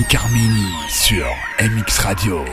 Dominique Armini sur MX Radio.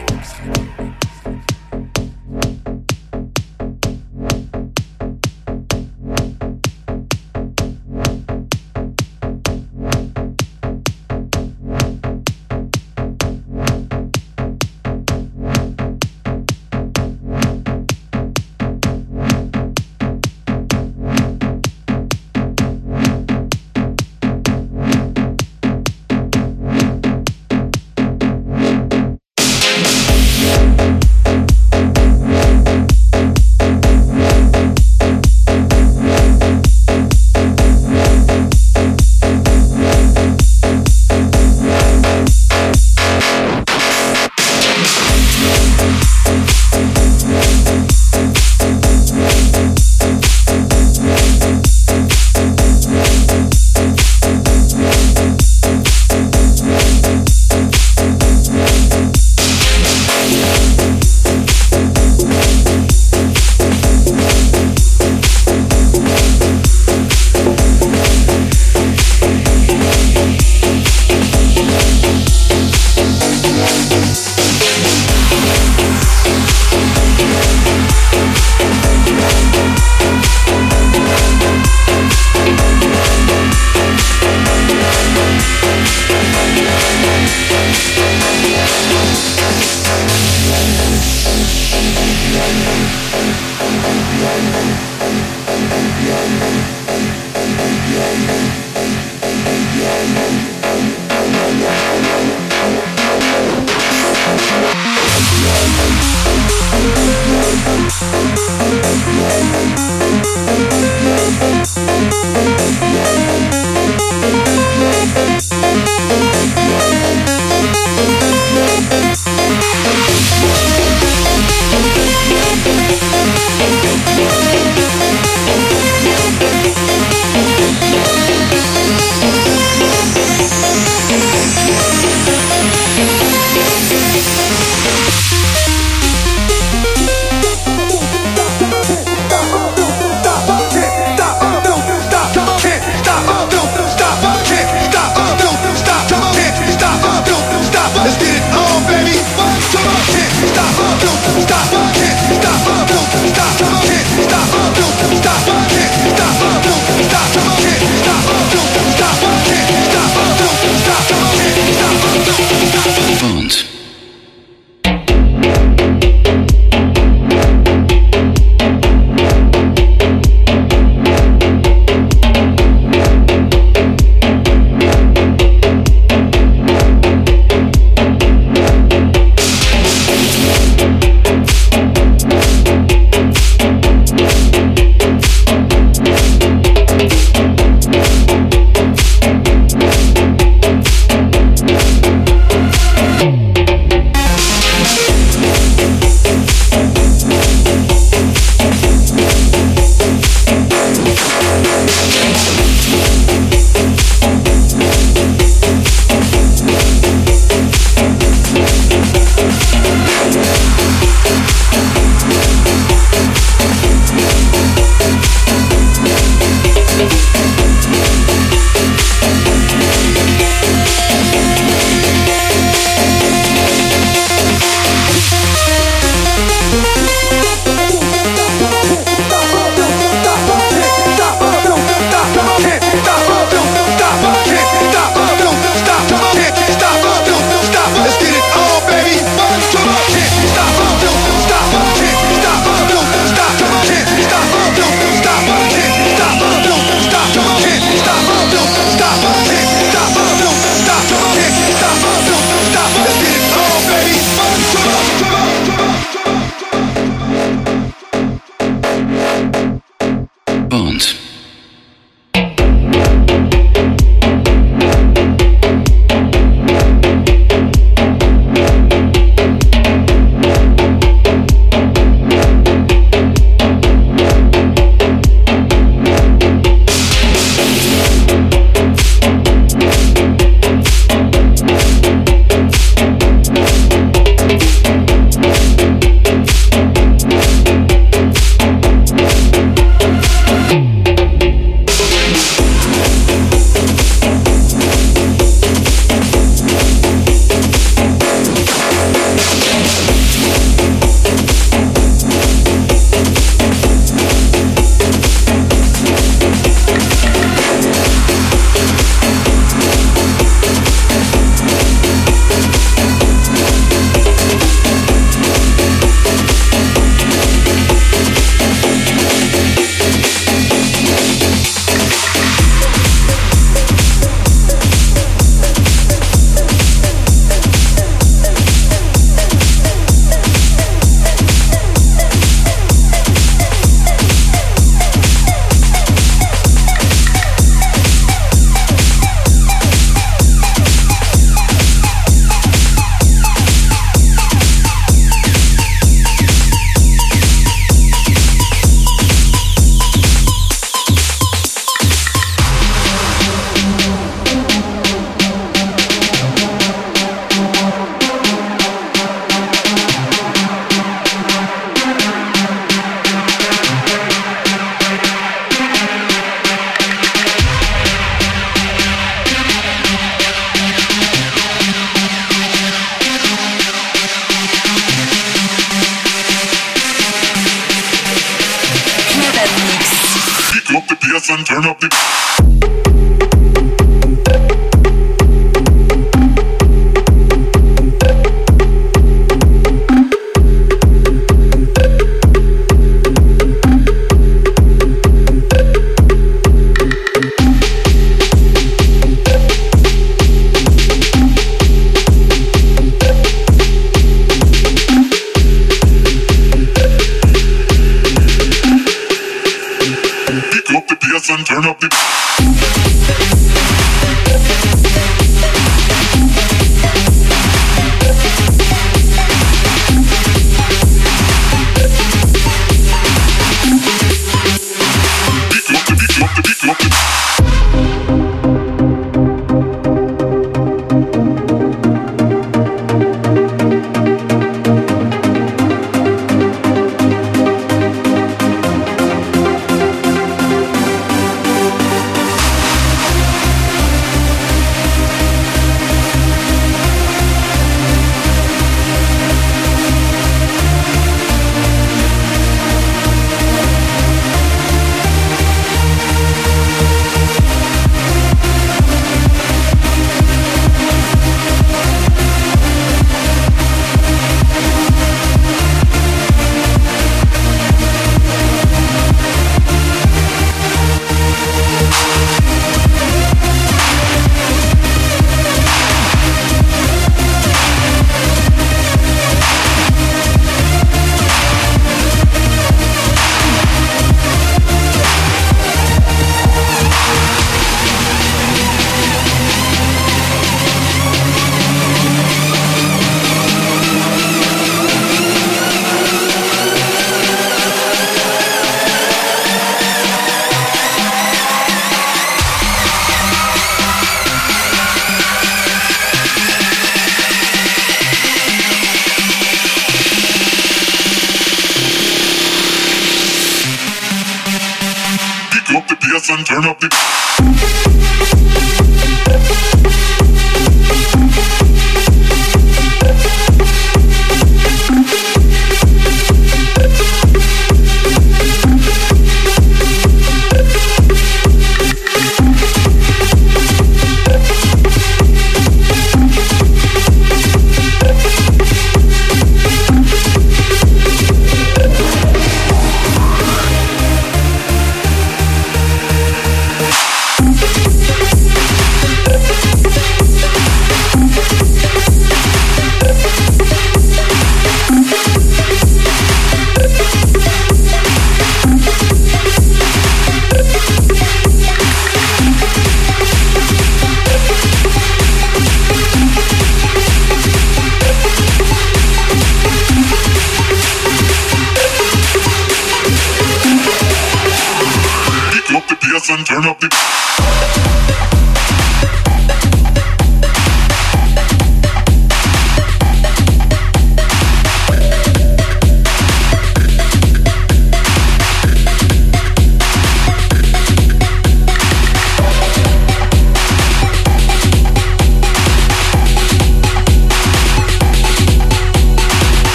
Turn up the.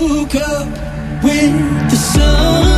woke up with the sun.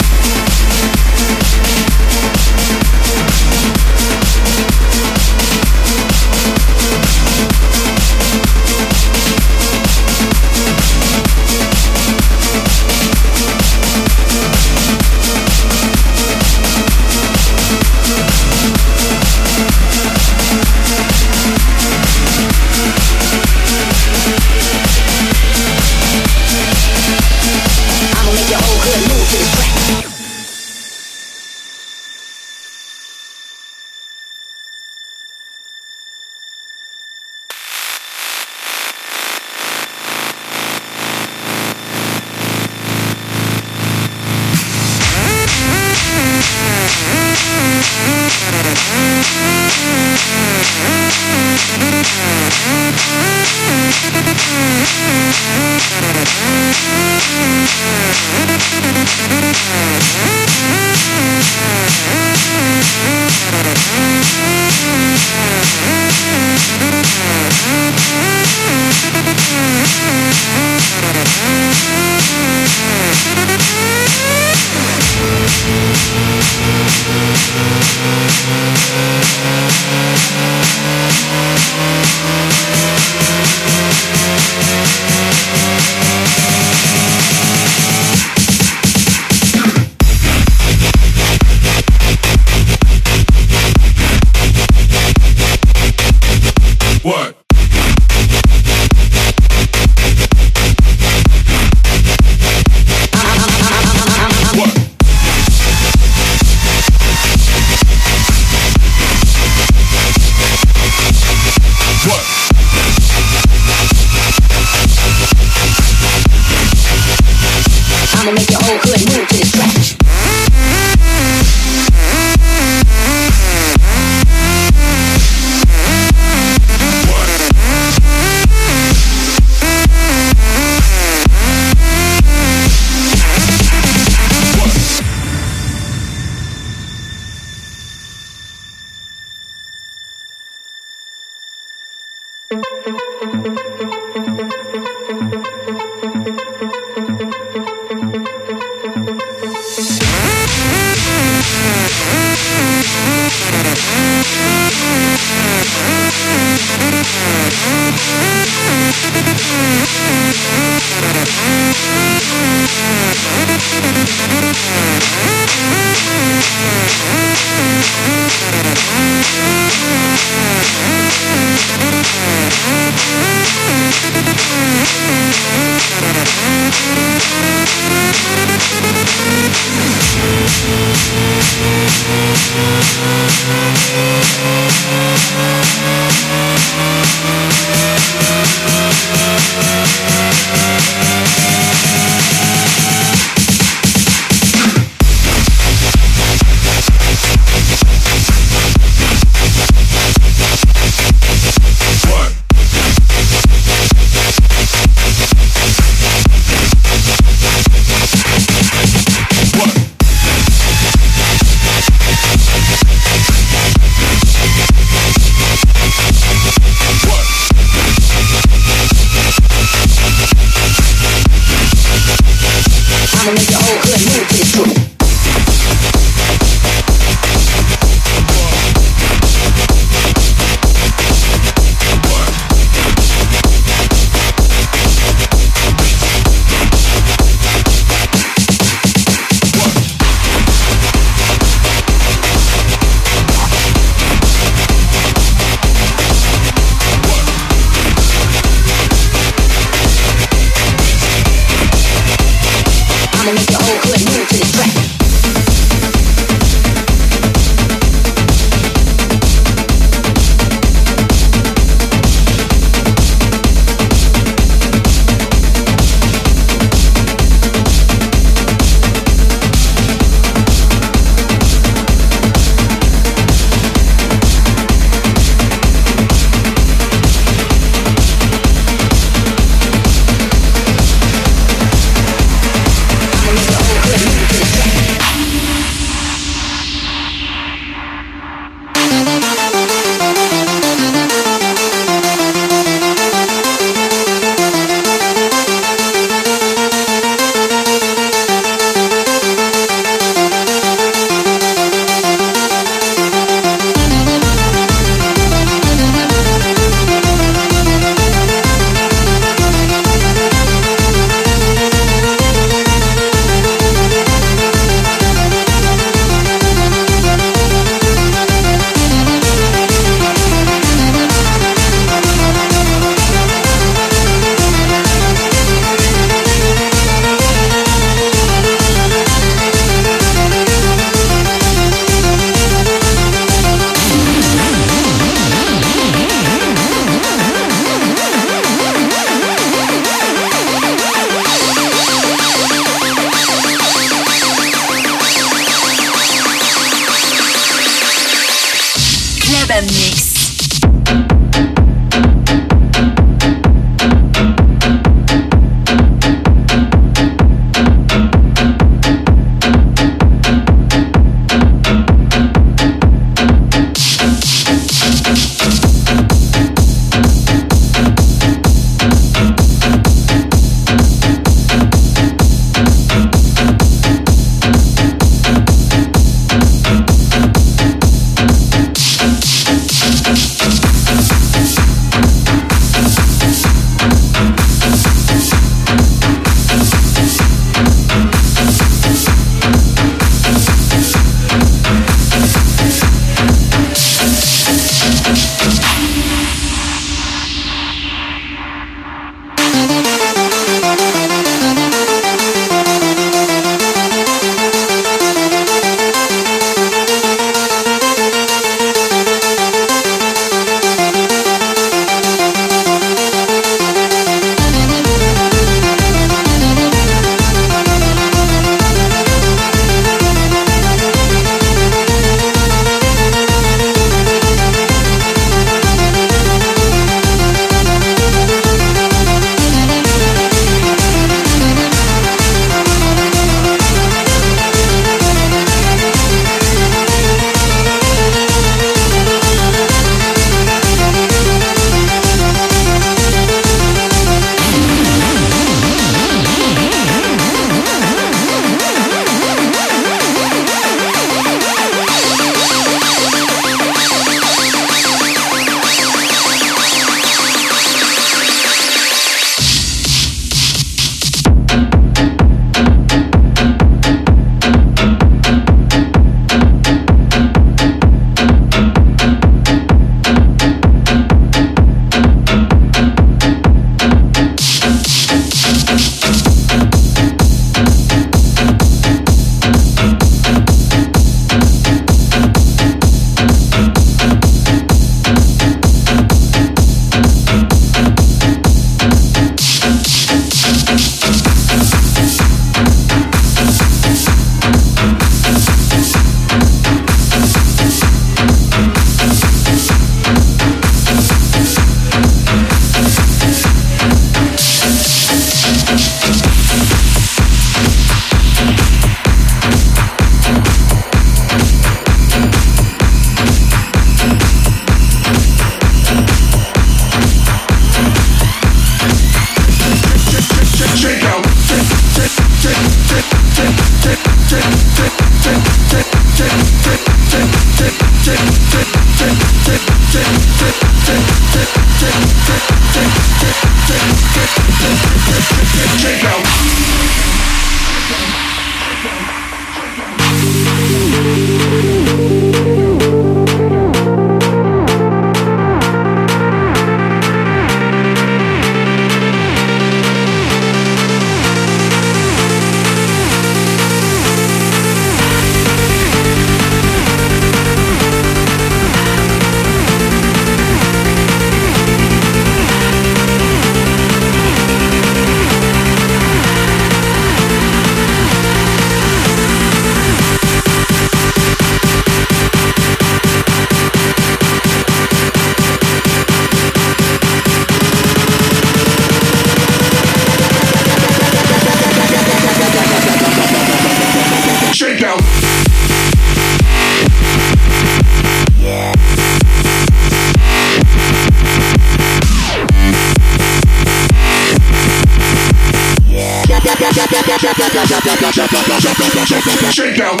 Shake out.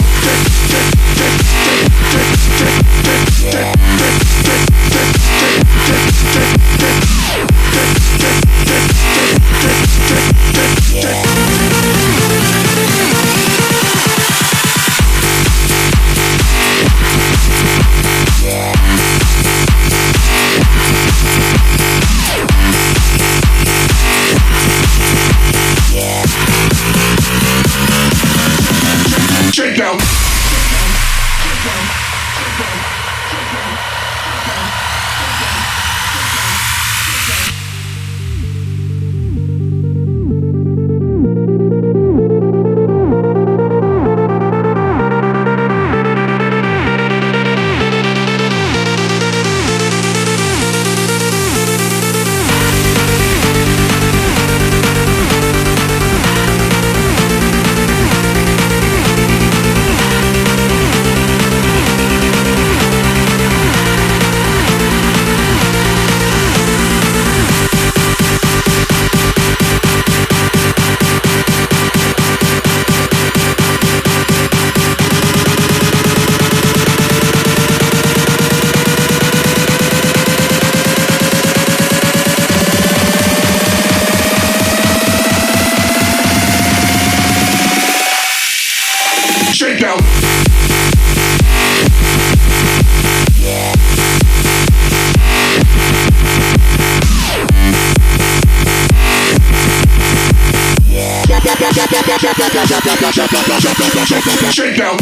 Shake out.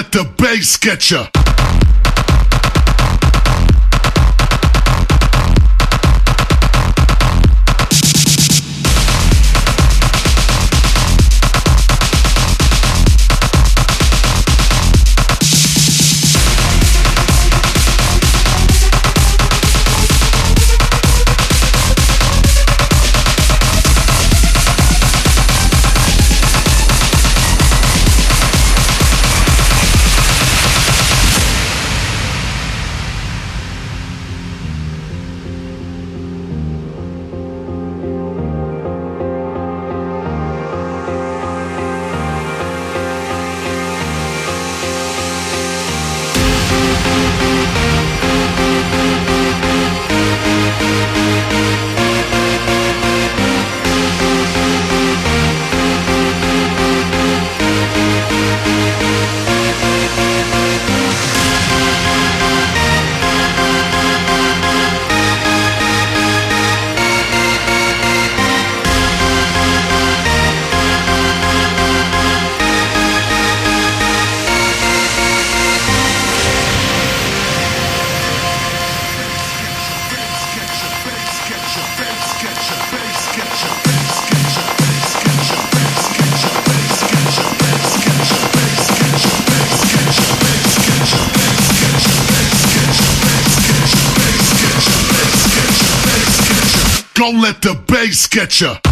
Let the bass get ya. Let the